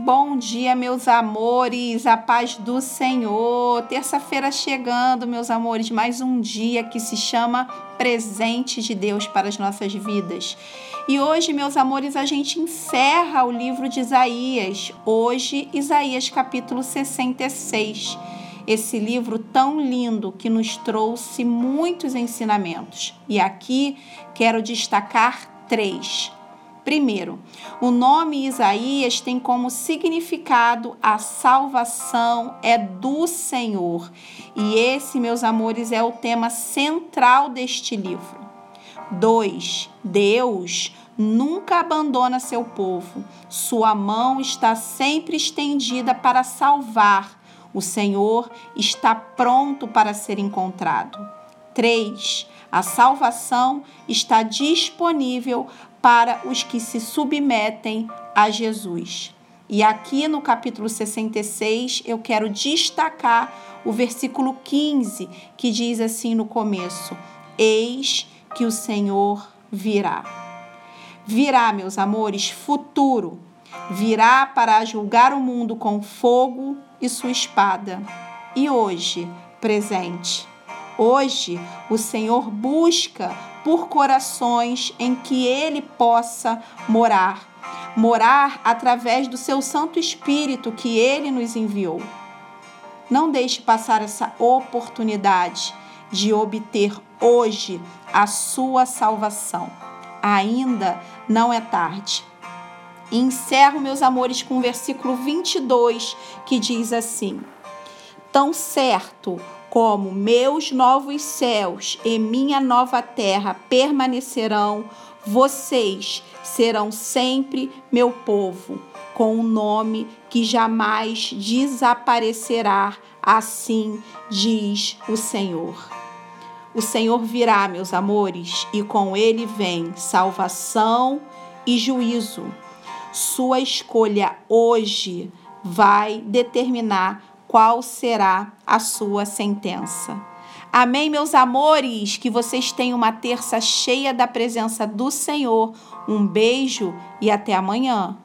Bom dia, meus amores, a paz do Senhor. Terça-feira chegando, meus amores, mais um dia que se chama Presente de Deus para as nossas vidas. E hoje, meus amores, a gente encerra o livro de Isaías. Hoje, Isaías capítulo 66. Esse livro tão lindo que nos trouxe muitos ensinamentos. E aqui quero destacar três. Primeiro, o nome Isaías tem como significado a salvação é do Senhor. E esse, meus amores, é o tema central deste livro. 2. Deus nunca abandona seu povo. Sua mão está sempre estendida para salvar. O Senhor está pronto para ser encontrado. 3. A salvação está disponível para os que se submetem a Jesus. E aqui no capítulo 66 eu quero destacar o versículo 15, que diz assim no começo: Eis que o Senhor virá. Virá, meus amores, futuro. Virá para julgar o mundo com fogo e sua espada. E hoje, presente. Hoje, o Senhor busca por corações em que ele possa morar, morar através do seu Santo Espírito que ele nos enviou. Não deixe passar essa oportunidade de obter hoje a sua salvação. Ainda não é tarde. Encerro, meus amores, com o versículo 22, que diz assim: Tão certo como meus novos céus e minha nova terra permanecerão, vocês serão sempre meu povo, com um nome que jamais desaparecerá, assim diz o Senhor. O Senhor virá, meus amores, e com ele vem salvação e juízo. Sua escolha hoje vai determinar qual será a sua sentença. Amém, meus amores? Que vocês tenham uma terça cheia da presença do Senhor. Um beijo e até amanhã.